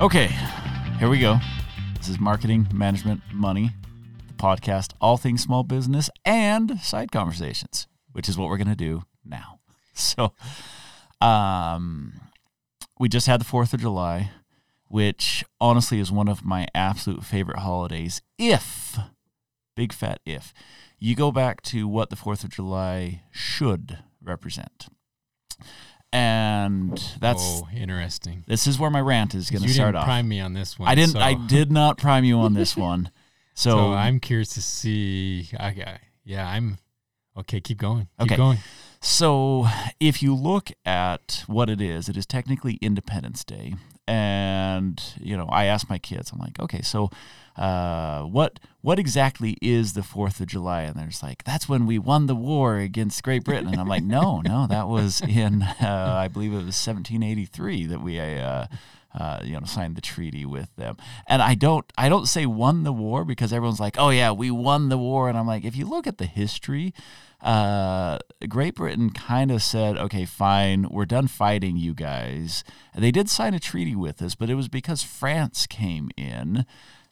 Okay, here we go. This is Marketing, Management, Money, the podcast, all things small business and side conversations, which is what we're going to do now. So, um, we just had the 4th of July, which honestly is one of my absolute favorite holidays. If, big fat if, you go back to what the 4th of July should represent. And that's oh, interesting. this is where my rant is going to start didn't off. prime me on this one. I didn't. So, I did not prime you on this one. So, so I'm curious to see. I, I- yeah, I'm. Okay, keep going. Keep Okay. going. so if you look at what it is, it is technically Independence Day, and you know, I asked my kids, I'm like, okay, so uh, what what exactly is the Fourth of July? And there's like, that's when we won the war against Great Britain. And I'm like, no, no, that was in uh, I believe it was 1783 that we. Uh, uh, you know, signed the treaty with them. And I don't, I don't say won the war because everyone's like, oh yeah, we won the war. And I'm like, if you look at the history, uh, Great Britain kind of said, okay, fine, we're done fighting you guys. They did sign a treaty with us, but it was because France came in,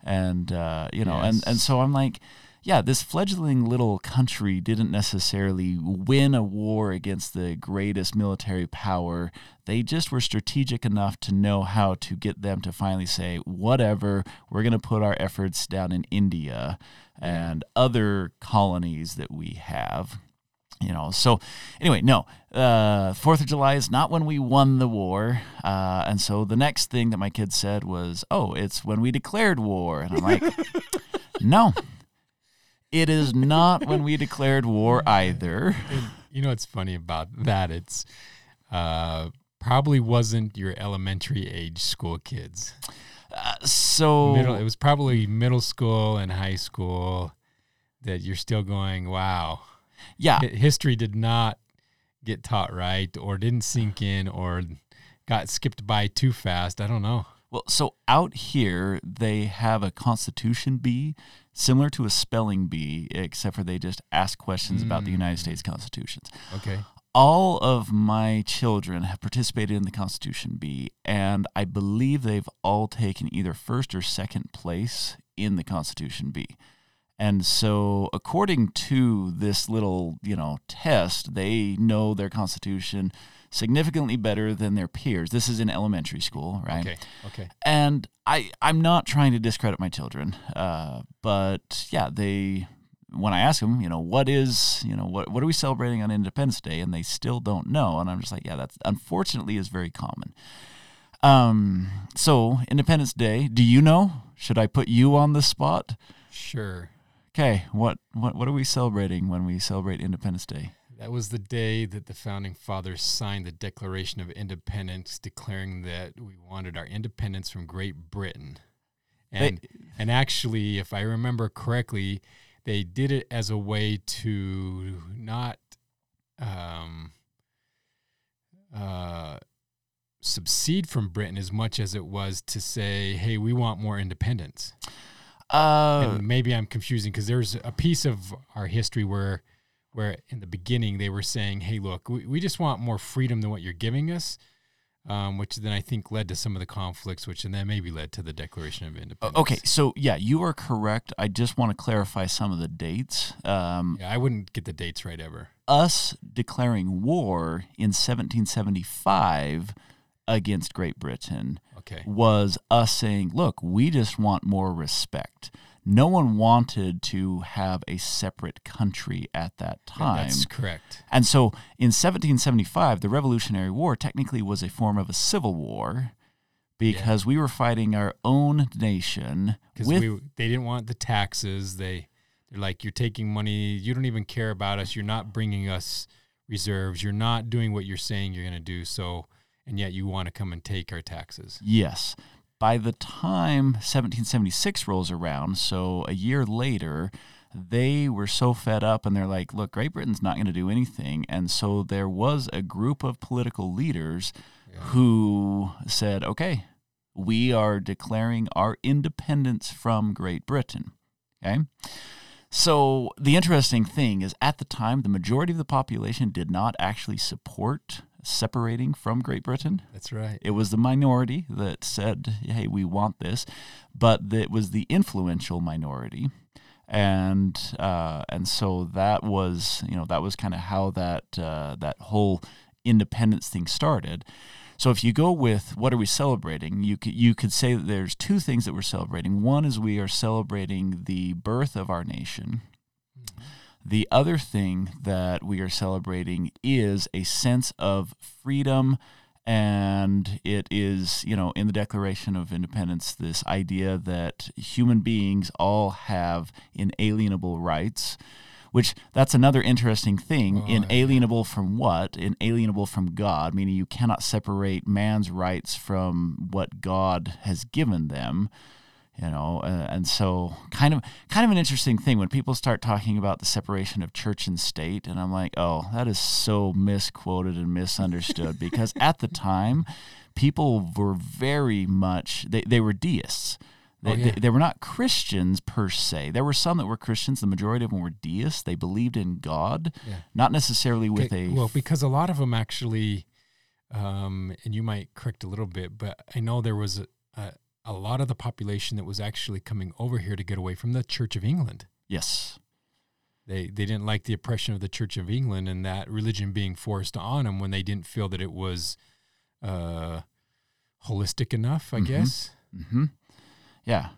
and uh, you know, and and so I'm like. Yeah, this fledgling little country didn't necessarily win a war against the greatest military power. They just were strategic enough to know how to get them to finally say, whatever, we're going to put our efforts down in India and other colonies that we have. You know, so anyway, no, uh, Fourth of July is not when we won the war, uh, and so the next thing that my kids said was, "Oh, it's when we declared war," and I'm like, "No, it is not when we declared war either." And you know what's funny about that? It's uh, probably wasn't your elementary age school kids. Uh, so Middle. It was probably middle school and high school that you're still going. Wow, yeah, history did not get taught right, or didn't sink in, or got skipped by too fast. I don't know. Well, so out here they have a constitution bee similar to a spelling bee, except for they just ask questions about the United States hmm. constitutions. Okay. All of my children have participated in the Constitution Bee, and I believe they've all taken either first or second place in the Constitution Bee. And so, according to this little, you know, test, they know their Constitution significantly better than their peers. This is in elementary school, right? Okay. Okay. and I I'm not trying to discredit my children, uh, but yeah, they when I ask them, you know, what is you know what what are we celebrating on Independence Day, and they still don't know, and I'm just like, yeah, that's unfortunately is very common. Um, so Independence Day, do you know? Should I put you on the spot? Sure. Okay, what what what are we celebrating when we celebrate Independence Day? That was the day that the founding fathers signed the Declaration of Independence, declaring that we wanted our independence from Great Britain. And and actually, if I remember correctly, they did it as a way to not um, uh, subsede from Britain as much as it was to say, "Hey, we want more independence." Uh, and maybe I'm confusing because there's a piece of our history where, where in the beginning they were saying, "Hey, look, we, we just want more freedom than what you're giving us," um, which then I think led to some of the conflicts, which and then maybe led to the Declaration of Independence. okay, so yeah, you are correct. I just want to clarify some of the dates. Um, yeah, I wouldn't get the dates right ever. us declaring war in 1775 against Great Britain Okay, was us saying, look, we just want more respect. No one wanted to have a separate country at that time. that's correct. And so in 1775, the Revolutionary War technically was a form of a civil war because we were fighting our own nation Because we they didn't want the taxes. They they're like, you're taking money. You don't even care about us. You're not bringing us reserves. You're not doing what you're saying you're going to do. So, and yet you want to come and take our taxes. Yes. By the time 1776 rolls around, so a year later, they were so fed up and they're like, look, Great Britain's not going to do anything. And so there was a group of political leaders who said, okay, we are declaring our independence from Great Britain. Okay. So the interesting thing is, at the time, the majority of the population did not actually support separating from Great Britain. That's right. It was the minority that said, "Hey, we want this," but it was the influential minority, and uh, and so that was you know that was kind of how that uh, that whole independence thing started. So if you go with what are we celebrating, you could you could say that there's two things that we're celebrating. One is we are celebrating the birth of our nation. The other thing that we are celebrating is a sense of freedom and it is, you know, in the Declaration of Independence this idea that human beings all have inalienable rights which that's another interesting thing. Oh, inalienable from what? Inalienable from God, meaning you cannot separate man's rights from what God has given them. You know, uh, and so kind of kind of an interesting thing when people start talking about the separation of church and state, and I'm like, oh, that is so misquoted and misunderstood because at the time, people were very much they, they were deists they, Oh, yeah. they, they were not Christians per se. There were some that were Christians. The majority of them were deists. They believed in God, Yeah. not necessarily with Okay, a. well because a lot of them actually um, and you might correct a little bit but i know there was a, a, a lot of the population that was actually coming over here to get away from the church of england yes, they they didn't like the oppression of the church of england and that religion being forced on them when they didn't feel that it was uh, holistic enough i Mhm. guess hmm yeah.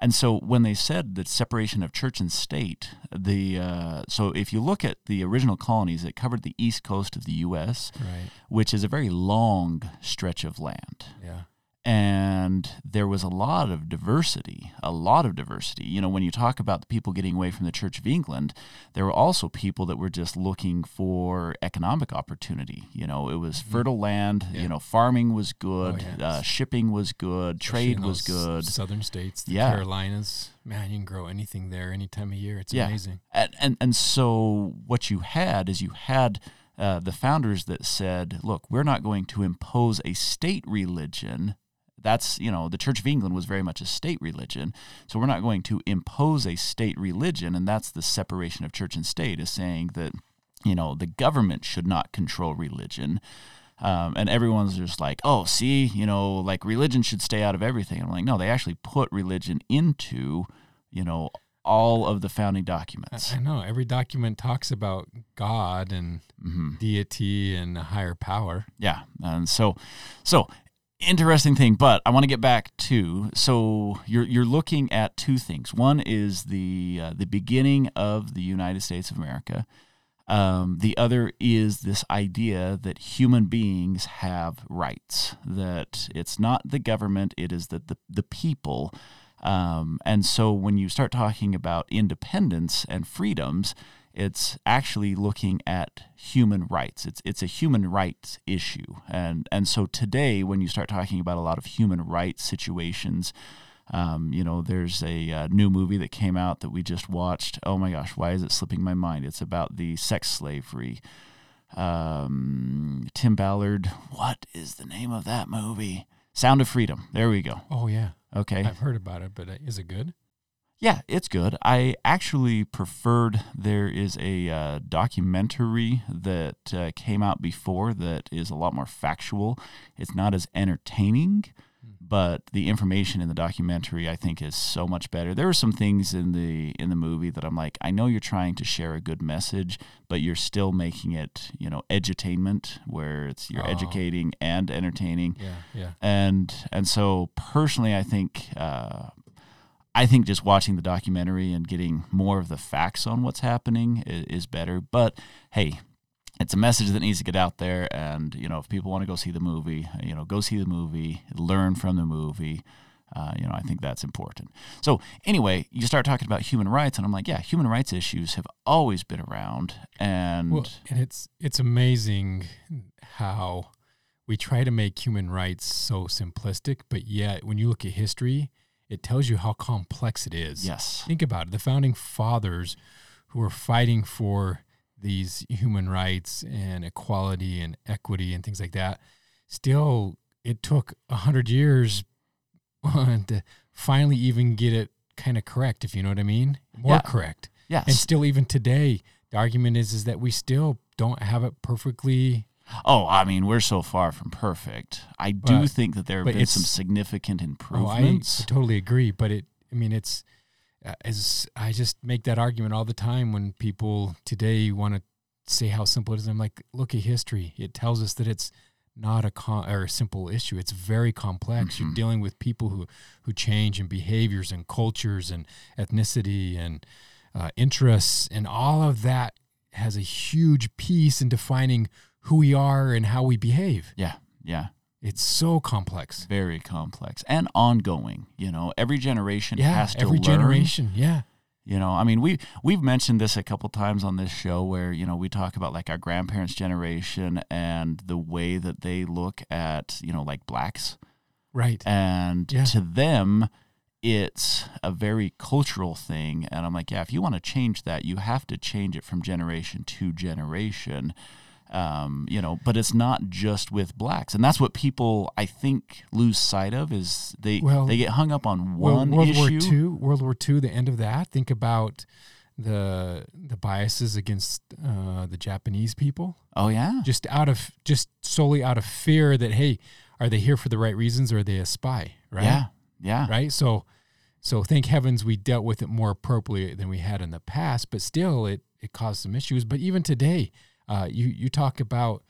And so when they said that separation of church and state, the uh, so if you look at the original colonies, it covered the east coast of the U.S., right which is a very long stretch of land. yeah and there was a lot of diversity a lot of diversity you know when you talk about the people getting away from the church of england there were also people that were just looking for economic opportunity you know it was fertile land Mm-hmm. Yeah. you know farming was good Oh, yeah. uh, shipping was good Especially trade was good southern states the Yeah. carolinas man you can grow anything there any time of year it's amazing and, and and so what you had is you had uh, the founders that said, "Look, we're not going to impose a state religion. That's you know the Church of England was very much a state religion, so we're not going to impose a state religion, and that's the separation of church and state, is saying that you know the government should not control religion." Um, and everyone's just like, oh, see, you know, like religion should stay out of everything. and I'm like, no, they actually put religion into, you know, all of the founding documents. I know every document talks about god and hmm deity and a higher power Yeah, and so, so interesting thing. But I want to get back to so you're you're looking at two things. One is the uh, the beginning of the United States of America. Um, the other is this idea that human beings have rights. That it's not the government; it is that the the people. Um, and so when you start talking about independence and freedoms, it's actually looking at human rights. It's it's a human rights issue, and and so today, when you start talking about a lot of human rights situations, um, you know, there's a uh, new movie that came out that we just watched. Oh my gosh, why is it slipping my mind? It's about the sex slavery. Um, Tim Ballard. What is the name of that movie? Sound of Freedom. There we go. oh yeah Okay. i've heard about it but uh, is it good Yeah, it's good. I actually preferred there is a uh, documentary that uh, came out before that is a lot more factual. It's not as entertaining, but the information in the documentary I think is so much better. There are some things in the in the movie that I'm like, I know you're trying to share a good message, but you're still making it, you know, edutainment where it's you're Oh. educating and entertaining yeah yeah and and so personally, I think uh, I think just watching the documentary and getting more of the facts on what's happening is, is better. But hey, it's a message that needs to get out there, and you know, if people want to go see the movie, you know, go see the movie, learn from the movie. Uh, you know, I think that's important. So anyway, you start talking about human rights, and I'm like, yeah, human rights issues have always been around, and Well, and it's it's amazing how we try to make human rights so simplistic, but yet when you look at history, it tells you how complex it is. yes, Think about it. The founding fathers who were fighting for these human rights and equality and equity and things like that, still it took a hundred years to finally even get it kind of correct, if you know what I mean. More Yeah. correct. yes, And still even today, the argument is is that we still don't have it perfectly Oh, I mean, we're so far from perfect. I do But- think that there have been some significant Oh, I, I totally agree, but it. I mean, it's uh, as I just make that argument all the time when people today want to say how simple it is. I'm like, look at history. It tells us that it's not a con- or a simple issue. It's very complex. You're Mhm. dealing with people who who change in behaviors and cultures and ethnicity and uh, interests, and all of that has a huge piece in defining who we are and how we behave. yeah, yeah, It's so complex. very complex and ongoing. You know, every generation Yeah, has to every learn. generation. Yeah. You know, I mean, we we've mentioned this a couple times on this show where you know we talk about like our grandparents' generation and the way that they look at you know like blacks, Right. and Yeah. to them, it's a very cultural thing. And I'm like, yeah, if you want to change that, you have to change it from generation to generation. Um, you know, but it's not just with blacks, and that's what people I think lose sight of is they Well, they get hung up on Well, one World issue. War II, World War II, the end of that. Think about the the biases against uh, the Japanese people, Oh yeah, just out of just solely out of fear that hey, are they here for the right reasons or are they a spy? Right. yeah, yeah. Right. So, so thank heavens we dealt with it more appropriately than we had in the past, but still it it caused some issues. But even today, uh, you you talk about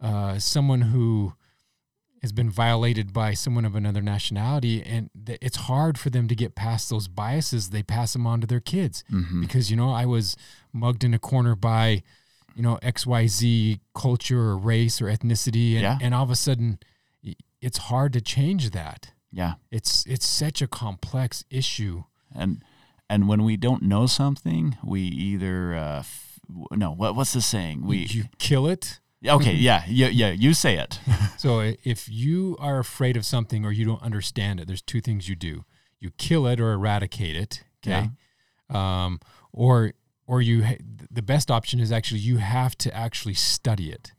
uh, someone who has been violated by someone of another nationality, and th- it's hard for them to get past those biases. They pass them on to their kids Mhm. because you know I was mugged in a corner by you know X Y Z culture or race or ethnicity, and, Yeah. and all of a sudden it's hard to change that. Yeah. It's it's such a complex issue. and and when we don't know something, we either uh, no. What what's the saying? We you kill it. okay. Yeah. Yeah. Yeah. You say it. So if you are afraid of something or you don't understand it, there's two things you do: you kill it or eradicate it. Okay, um, or or you the best option is actually you have to actually study it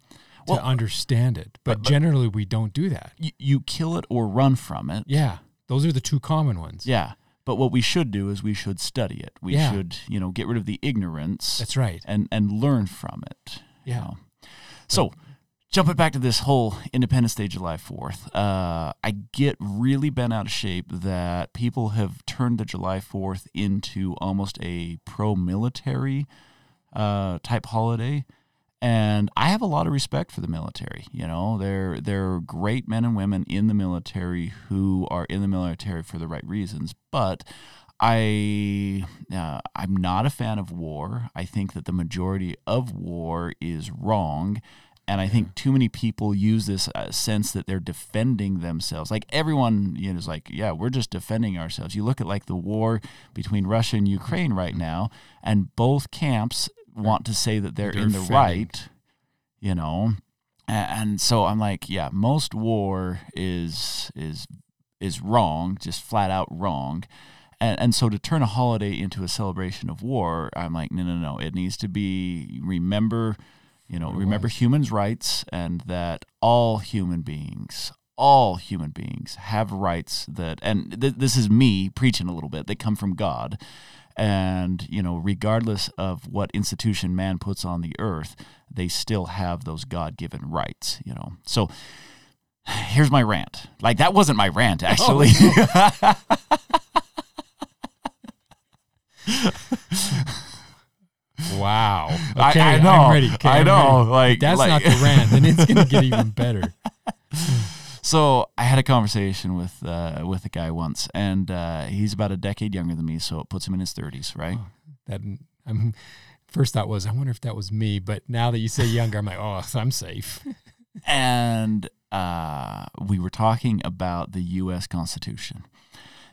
to Well, understand it. But, but- but- generally, we don't do that. you, you kill it or run from it. Yeah, those are the two common ones. Yeah. But what we should do is we should study it. We Yeah. should, you know, get rid of the ignorance That's right. and and learn from it. you Yeah. know. So, jumping back to this whole Independence Day, July Fourth, uh, I get really bent out of shape that people have turned the July Fourth into almost a pro-military uh, type holiday. And I have a lot of respect for the military. You know, they're they're great men and women in the military who are in the military for the right reasons. But I uh, I'm not a fan of war. I think that the majority of war is wrong. And I think too many people use this uh, sense that they're defending themselves. Like everyone, you know, is like, yeah, we're just defending ourselves. You look at like the war between Russia and Ukraine right now, and both camps want to say that they're, They're in the right, you know. And so I'm like, yeah, most war is is is wrong, just flat out wrong. And, and so to turn a holiday into a celebration of war, I'm like, no, no, no. It needs to be remember, you know, remember humans' rights and that all human beings, all human beings have rights that, and th- this is me preaching a little bit, they come from God. And, you know, regardless of what institution man puts on the earth, they still have those God given rights, you know. So here's my rant. Like, that wasn't my rant, actually. Wow. I- Okay, I, know. I'm ready. Okay, I I'm know. ready. Like That's like- not the rant, then it's gonna get even better. So I had a conversation with uh, with a guy once, and uh, he's about a decade younger than me, so it puts him in his thirties, right? That I'm first thought was I wonder if that was me, but now that you say younger, I'm like, oh, I'm safe. and uh, we were talking about the U.S. Constitution.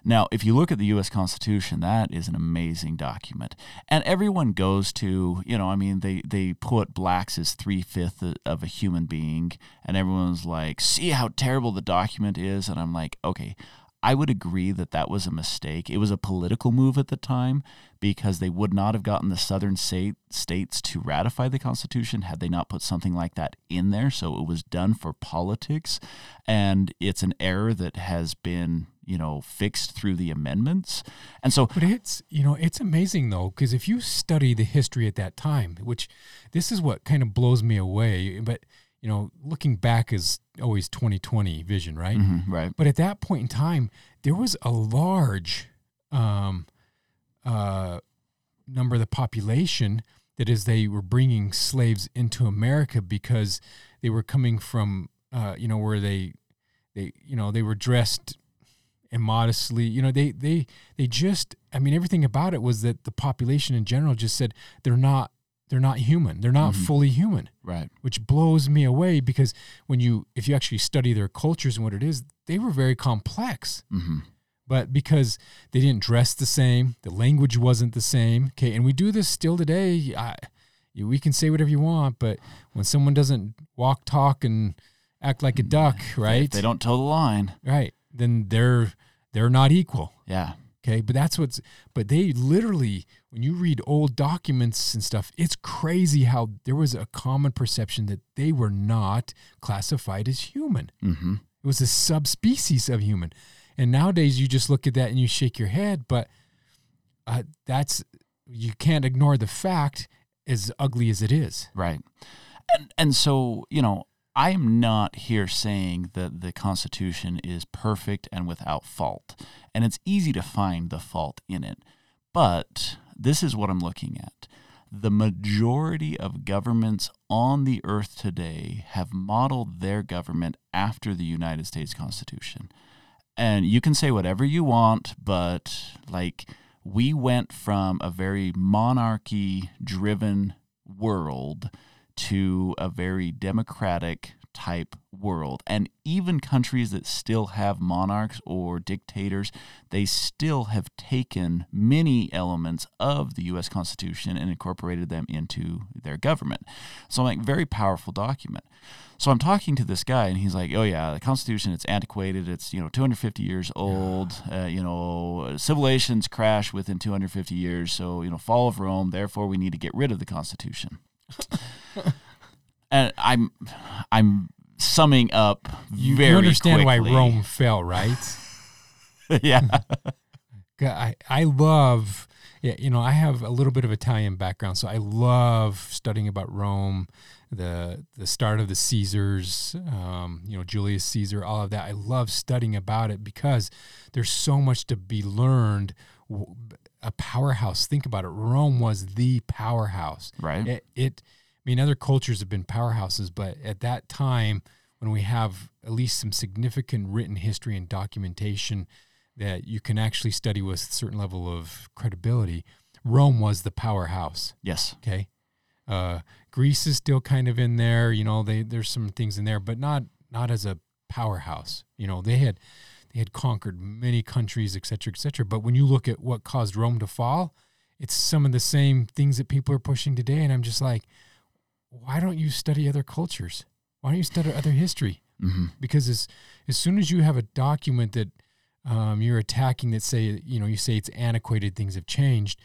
Now, if you look at the U.S. Constitution, that is an amazing document, and everyone goes to, you know, I mean, they they put blacks as three fifths of a human being, and everyone's like, "See how terrible the document is," and I'm like, okay. I would agree that that was a mistake. It was a political move at the time because they would not have gotten the southern state, states to ratify the Constitution had they not put something like that in there. So it was done for politics, and it's an error that has been, you know, fixed through the amendments. And so, But it's you know it's amazing though because if you study the history at that time, which this is what kind of blows me away. But you know, looking back is always 2020 vision, right? Mhm, right. But at that point in time, there was a large um, uh, number of the population that is they were bringing slaves into America because they were coming from uh, you know where they they you know they were dressed immodestly you know they they they just I mean everything about it was that the population in general just said they're not they're not human they're not Mhm. fully human Right. which blows me away because when you if you actually study their cultures and what it is they were very complex hmm but because they didn't dress the same, the language wasn't the same. Okay, and we do this still today. I, you- we can say whatever you want, but when someone doesn't walk, talk, and act like a duck, right? If they don't toe the line. right? Then they're they're not equal. Yeah. Okay, but that's what's. But they literally, when you read old documents and stuff, it's crazy how there was a common perception that they were not classified as human. hmm It was a subspecies of human. And nowadays you just look at that and you shake your head, but uh, that's you can't ignore the fact as ugly as it is. Right. And and so, you know, I am not here saying that the Constitution is perfect and without fault. And it's easy to find the fault in it. But this is what I'm looking at. The majority of governments on the earth today have modeled their government after the United States Constitution. And you can say whatever you want, but like we went from a very monarchy driven world to a very democratic type world. And even countries that still have monarchs or dictators, they still have taken many elements of the US Constitution and incorporated them into their government. So like very powerful document. So I'm talking to this guy, and he's like, "Oh yeah, the Constitution it's antiquated. It's you know 250 years old. Uh, you know, civilizations crash within 250 years. So you know, fall of Rome. Therefore, we need to get rid of the Constitution." And I'm, I'm summing up You, very you understand quickly. why Rome fell, right? yeah, I I love yeah, you know, I have a little bit of Italian background, so I love studying about Rome, the the start of the Caesars, um, you know, Julius Caesar, all of that. I love studying about it because there's so much to be learned. A powerhouse. Think about it. Rome was the powerhouse. right. It, it I mean, other cultures have been powerhouses, but at that time, when we have at least some significant written history and documentation that you can actually study with a certain level of credibility, Rome was the powerhouse. yes. Okay, uh, Greece is still kind of in there. You know, they there's some things in there, but not not as a powerhouse. You know, they had they had conquered many countries, et cetera, et cetera. But when you look at what caused Rome to fall, it's some of the same things that people are pushing today. And I'm just like, why don't you study other cultures? Why don't you study other history? hmm Because as as soon as you have a document that um, you're attacking that say you know you say it's antiquated, things have changed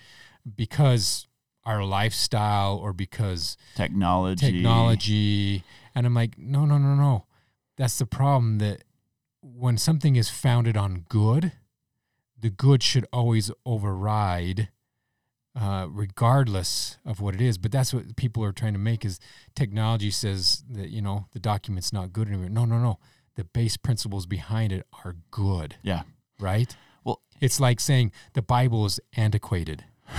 because our lifestyle or because Technology. technology. And I'm like, no, no, no, no. That's the problem that when something is founded on good, the good should always override, uh, regardless of what it is. But that's what people are trying to make is technology says that, you know, the document's not good anymore. No, no, no. The base principles behind it are good, Yeah. right? Well- it's like saying the Bible is antiquated.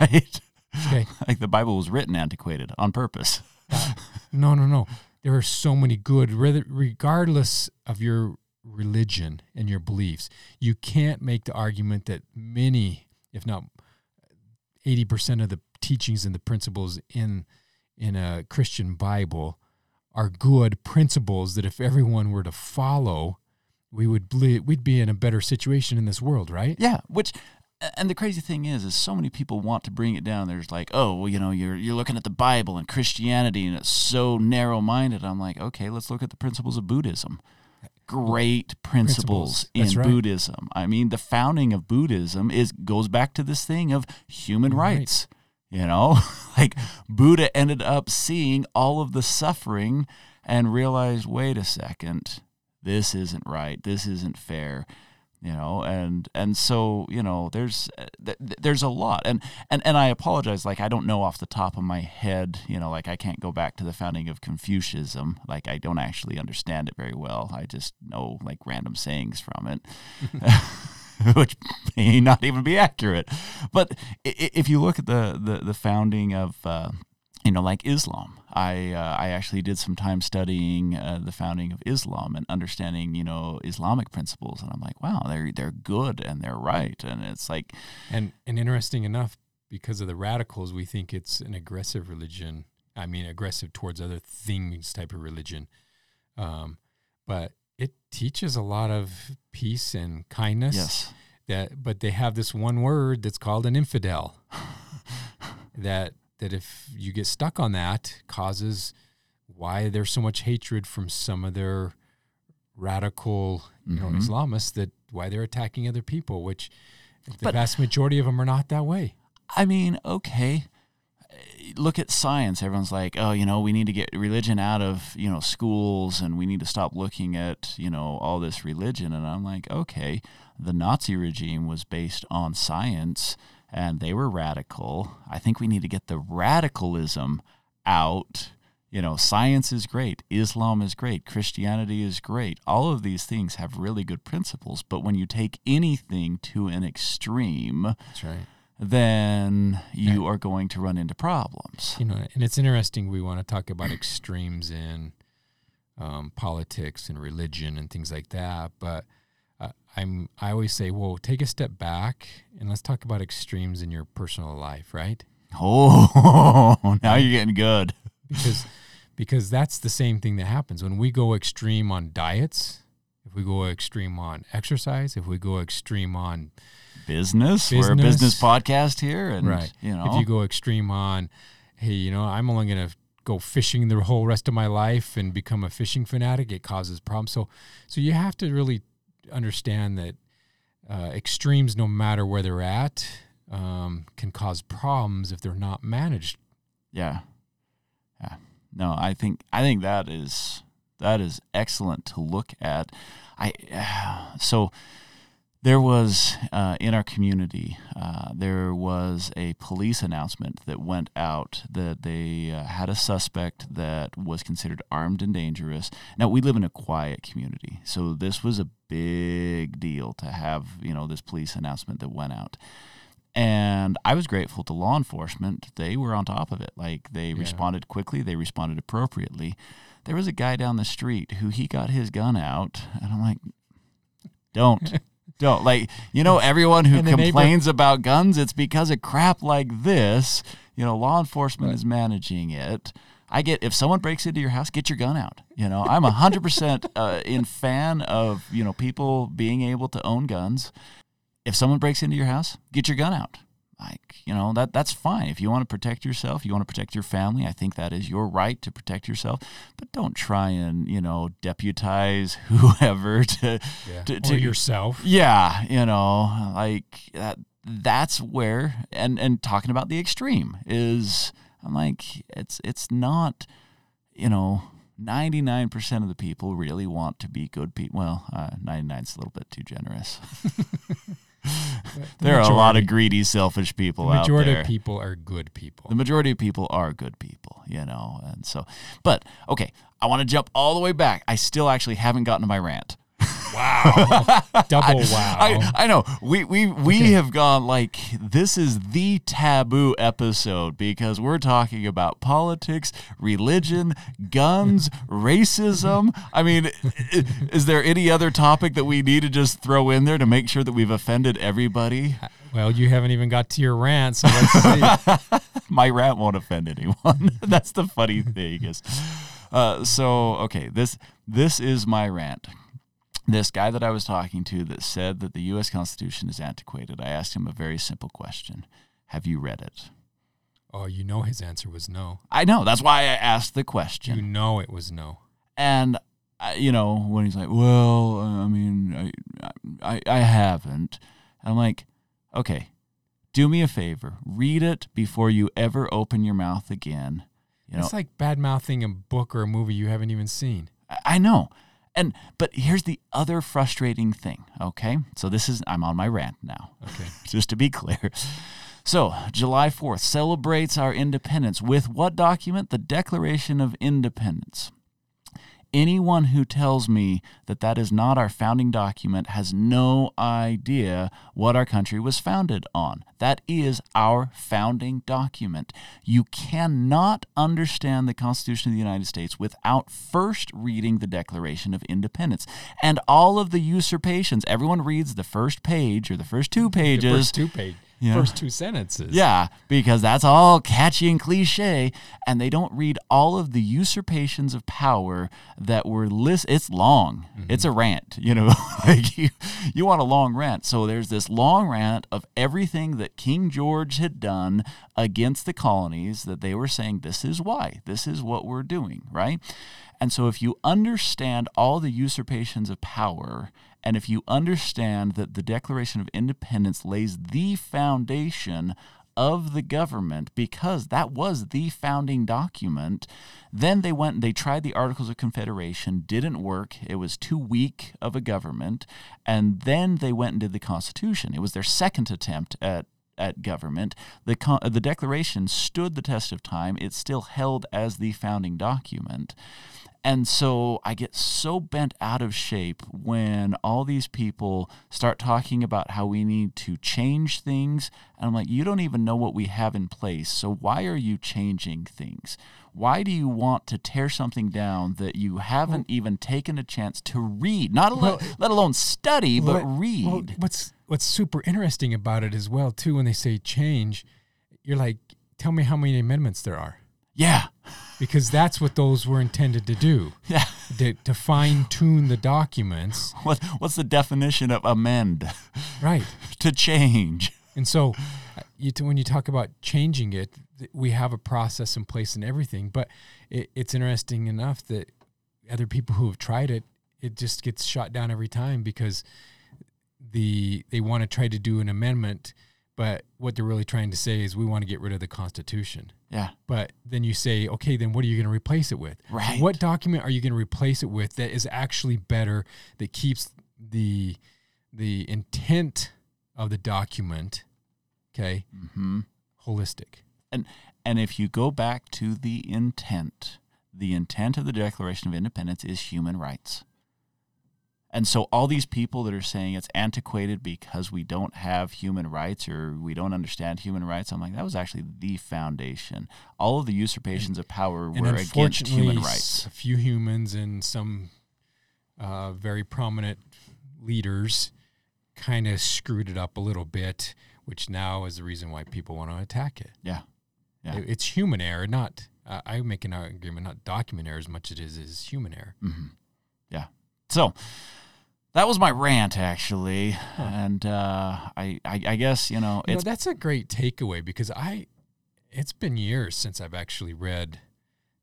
Right. Okay. like the Bible was written antiquated on purpose. No, no, no. There are so many good, regardless of your religion and your beliefs. You can't make the argument that many, if not 80% of the teachings and the principles in in a Christian Bible are good principles that if everyone were to follow, we would ble- we'd be in a better situation in this world, right? Yeah, which and the crazy thing is is so many people want to bring it down. There's like, oh, well, you know, you're you're looking at the Bible and Christianity and it's so narrow-minded. I'm like, okay, let's look at the principles of Buddhism. Great principles, Principles, in right. Buddhism. I mean, the founding of Buddhism is goes back to this thing of human Right. rights. You know, like Buddha ended up seeing all of the suffering and realized, wait a second, this isn't right. This isn't fair you know and and so you know there's uh, th- there's a lot. And and and I apologize like I don't know off the top of my head you know like I can't go back to the founding of Confucianism. Like I don't actually understand it very well. I just know like random sayings from it which may not even be accurate. But if you look at the the, the founding of uh, you know, like Islam. I uh, I actually did some time studying uh, the founding of Islam and understanding you know Islamic principles, and I'm like, wow, they're they're good and they're right, and it's like, and and interesting enough, because of the radicals, we think it's an aggressive religion. I mean, aggressive towards other things type of religion, um, but it teaches a lot of peace and kindness. Yes. That, but they have this one word that's called an infidel. that that if you get stuck on that causes why there's so much hatred from some of their radical you mm-hmm. islamists that why they're attacking other people which the but, vast majority of them are not that way. I mean okay. Look at science. Everyone's like oh you know we need to get religion out of you know schools and we need to stop looking at you know all this religion. And i'm like okay. The nazi regime was based on science and they were radical. I think we need to get the radicalism out. You know, science is great, Islam is great, Christianity is great. All of these things have really good principles, but when you take anything to an extreme, that's right. Then you are going to run into problems. You know, and it's interesting. We want to talk about extremes in um, politics and religion and things like that, but I'm I always say, well, take a step back and let's talk about extremes in your personal life, right? Oh, now you're getting good. Because because that's the same thing that happens when we go extreme on diets, if we go extreme on exercise, if we go extreme on business, business we're a business podcast here and right. you know. If you go extreme on hey, you know, I'm only going to go fishing the whole rest of my life and become a fishing fanatic, it causes problems. So so you have to really understand that uh, extremes, no matter where they're at, um, can cause problems if they're not managed. Yeah, yeah. No, I think I think that is that is excellent to look at. I uh, so there was uh, in our community uh, there was a police announcement that went out that they uh, had a suspect that was considered armed and dangerous. Now we live in a quiet community so this was a big deal to have you know this police announcement that went out. And i was grateful to law enforcement they were on top of it. Like they yeah. responded quickly they responded appropriately. There was a guy down the street who he got his gun out and i'm like don't don't like you know everyone who complains neighbor- about guns it's because of crap like this. You know law enforcement right. is managing it. I get if someone breaks into your house get your gun out. You know i'm 100% uh, in fan of you know people being able to own guns. If someone breaks into your house get your gun out like you know that that's fine. If you want to protect yourself you want to protect your family i think that is your right to protect yourself but don't try and you know deputize whoever to yeah. to, to yourself. Yeah you know like that that's where and and talking about the extreme is i'm like it's it's not you know 99% of the people really want to be good people well uh, 99 is a little bit too generous there are a lot of greedy, selfish people out there. the majority out there. of people are good people. The majority of people are good people, you know, and so. But okay, I want to jump all the way back. I still actually haven't gotten to my rant. Wow. Double wow. I, I, know. We we we okay. have gone like this is the taboo episode because we're talking about politics, religion, guns, racism. I mean, is there any other topic that we need to just throw in there to make sure that we've offended everybody? Well, you haven't even got to your rant, so let's see. My rant won't offend anyone. That's the funny thing is. Uh, so okay, this this is my rant this guy that I was talking to that said that the U.S. Constitution is antiquated, I asked him a very simple question Have you read it? Oh, you know his answer was no. I know. That's why I asked the question. You know it was no. And, uh, you know, when he's like, well, uh, I mean, I, I, I haven't. I'm like, okay, do me a favor. Read it before you ever open your mouth again. You know, it's like bad mouthing a book or a movie you haven't even seen. I know. And but here's the other frustrating thing, okay? So this is I'm on my rant now. Okay. Just to be clear. So, July 4th celebrates our independence with what document? The Declaration of Independence. Anyone who tells me that that is not our founding document has no idea what our country was founded on. That is our founding document. You cannot understand the Constitution of the United States without first reading the Declaration of Independence. And all of the usurpations, everyone reads the first page or the first two pages. The first two First two sentences. Yeah, because that's all catchy and cliche, and they don't read all of the usurpations of power that were list. It's long. Mm-hmm. It's a rant. You know, like you, you want a long rant. So there's this long rant of everything that King George had done against the colonies. That they were saying this is why, this is what we're doing, right? And so if you understand all the usurpations of power and if you understand that the Declaration of Independence lays the foundation of the government because that was the founding document. Then they went and they tried the Articles of Confederation, didn't work. It was too weak of a government. And then they went and did the Constitution. It was their second attempt at at government. The, con- the Declaration stood the test of time. It still held as the founding document. And so I get so bent out of shape when all these people start talking about how we need to change things. And I'm like, you don't even know what we have in place. So why are you changing things? Why do you want to tear something down that you haven't well, even taken a chance to read? Not well, let, alone study, but read. Well, what's what's super interesting about it as well too when they say change, you're like, tell me how many amendments there are. Yeah because that's what those were intended to do. Yeah. To, to fine tune the documents. What what's the definition of amend? Right. to change. And so, uh, you, when you talk about changing it, we have a process in place and everything. But it, it's interesting enough that other people who have tried it, it just gets shot down every time because the they want to try to do an amendment but what they're really trying to say is we want to get rid of the Constitution. Yeah. But then you say, okay, then what are you going to replace it with? Right. What document are you going to replace it with that is actually better, that keeps the the intent of the document, okay, mm-hmm. holistic. And and if you go back to the intent, the intent of the Declaration of Independence is human rights. And so all these people that are saying it's antiquated because we don't have human rights or we don't understand human rights, I'm like, that was actually the foundation. All of the usurpations and, of power were against human rights. A few humans and some uh, very prominent leaders kind of screwed it up a little bit, which now is the reason why people want to attack it. Yeah. Yeah. It, it's human error, not, uh, I make an argument, not document error as much as it is, is human error. Mm-hmm. Yeah. So, that was my rant actually huh. and uh, I, I, I guess you know it's you know, that's a great takeaway because i it's been years since i've actually read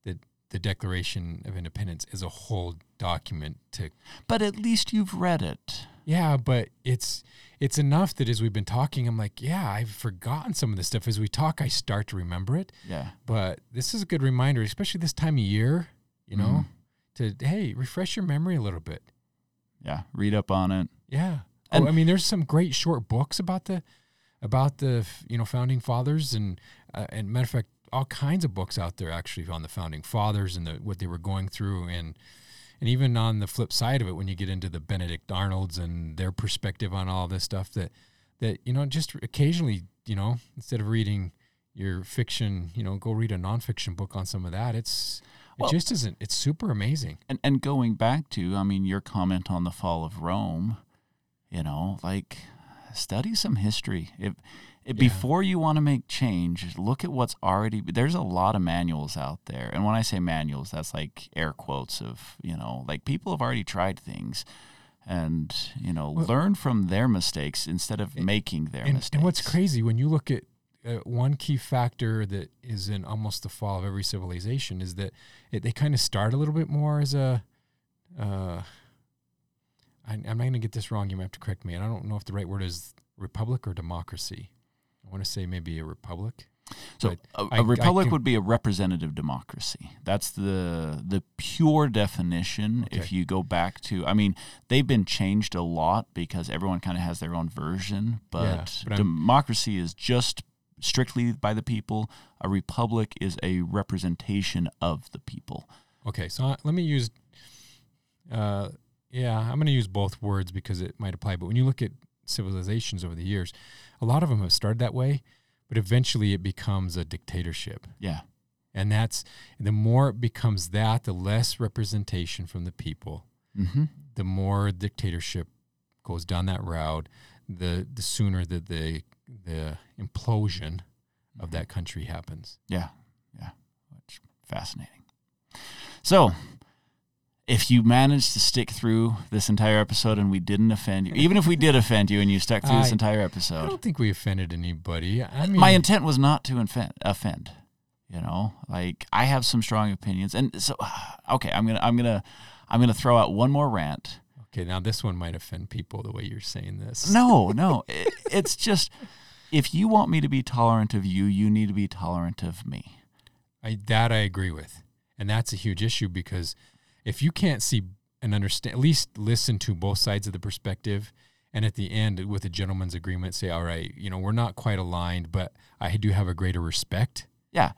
the the declaration of independence as a whole document to but at least you've read it. Yeah but it's it's enough that as we've been talking i'm like yeah i've forgotten some of this stuff. As we talk i start to remember it. Yeah. But this is a good reminder especially this time of year you know? mm. To hey refresh your memory a little bit yeah, read up on it. Yeah. And, oh, I mean, there's some great short books about the about the you know founding fathers and uh, and matter of fact, all kinds of books out there actually on the founding fathers and the, what they were going through and and even on the flip side of it, when you get into the Benedict Arnolds and their perspective on all this stuff, that that you know just occasionally you know instead of reading your fiction, you know, go read a nonfiction book on some of that. It's it just isn't. It's super amazing. And and going back to, I mean, your comment on the fall of Rome, you know, like study some history. If, if yeah. before you want to make change, look at what's already. There's a lot of manuals out there, and when I say manuals, that's like air quotes of you know, like people have already tried things and you know well, learn from their mistakes instead of and, making their and, mistakes. And what's crazy when you look at uh, one key factor that is in almost the fall of every civilization is that it, they kind of start a little bit more as a. Uh, I, I'm not going to get this wrong. You might have to correct me. And I don't know if the right word is republic or democracy. I want to say maybe a republic. So a, a republic can, would be a representative democracy. That's the the pure definition. Okay. If you go back to, I mean, they've been changed a lot because everyone kind of has their own version. But, yeah, but democracy is just strictly by the people. A republic is a representation of the people. Okay, so uh, let me use. Uh, yeah, I'm going to use both words because it might apply. But when you look at civilizations over the years, a lot of them have started that way but eventually it becomes a dictatorship. Yeah. And that's the more it becomes that, the less representation from the people, mm-hmm. the more dictatorship goes down that route, the the sooner that the the implosion of mm-hmm. that country happens. Yeah, yeah, Which fascinating. So, if you managed to stick through this entire episode and we didn't offend you, even if we did offend you and you stuck through I, this entire episode, I don't think we offended anybody. I mean, my intent was not to offend. offend you know, like I have some strong opinions, and so okay, I'm gonna I'm gonna I'm gonna throw out one more rant. Okay, now this one might offend people the way you're saying this. No, no, it, it's just if you want me to be tolerant of you, you need to be tolerant of me. I, that I agree with, and that's a huge issue because if you can't see and understand, at least listen to both sides of the perspective, and at the end, with a gentleman's agreement, say, "All right, you know, we're not quite aligned, but I do have a greater respect." Yeah,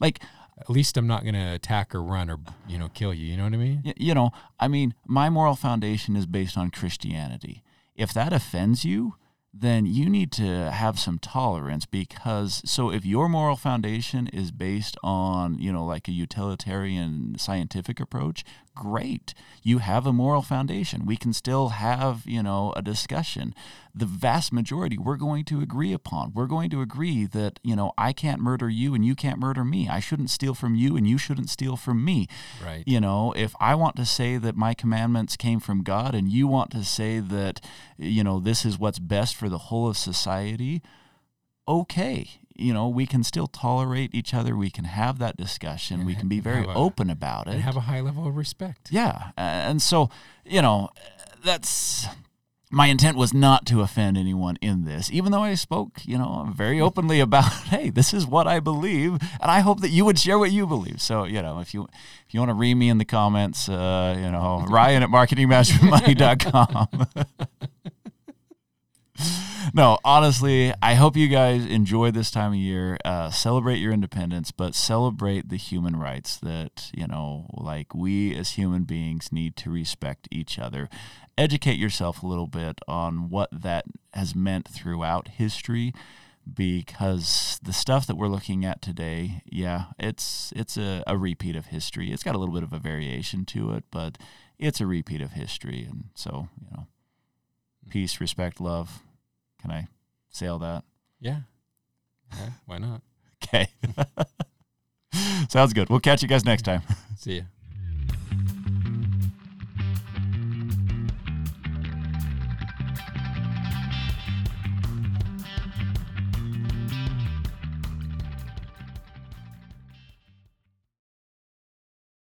like at least I'm not going to attack or run or you know kill you. You know what I mean? You know, I mean, my moral foundation is based on Christianity. If that offends you, then you need to have some tolerance because so if your moral foundation is based on you know like a utilitarian scientific approach great. You have a moral foundation. We can still have you know a discussion. The vast majority we're going to agree upon. We're going to agree that you know i can't murder you and you can't murder me. I shouldn't steal from you and you shouldn't steal from me. Right. You know if i want to say that my commandments came from god and you want to say that you know this is what's best for the whole of society okay you know, we can still tolerate each other. We can have that discussion. And we can be very a, open about it. And have a high level of respect. Yeah. And so, you know, that's my intent was not to offend anyone in this, even though I spoke, you know, very openly about, hey, this is what I believe, and I hope that you would share what you believe. So, you know, if you if you want to read me in the comments, uh, you know, Ryan at marketingmastermoney.com. no, honestly, I hope you guys enjoy this time of year. Uh, celebrate your independence, but celebrate the human rights that, you know, like we as human beings need to respect each other. Educate yourself a little bit on what that has meant throughout history because the stuff that we're looking at today, yeah, it's it's a, a repeat of history. It's got a little bit of a variation to it, but it's a repeat of history. And so, you know, peace, respect, love, can I say all that? Yeah. yeah why not? okay. Sounds good. We'll catch you guys next time. See you.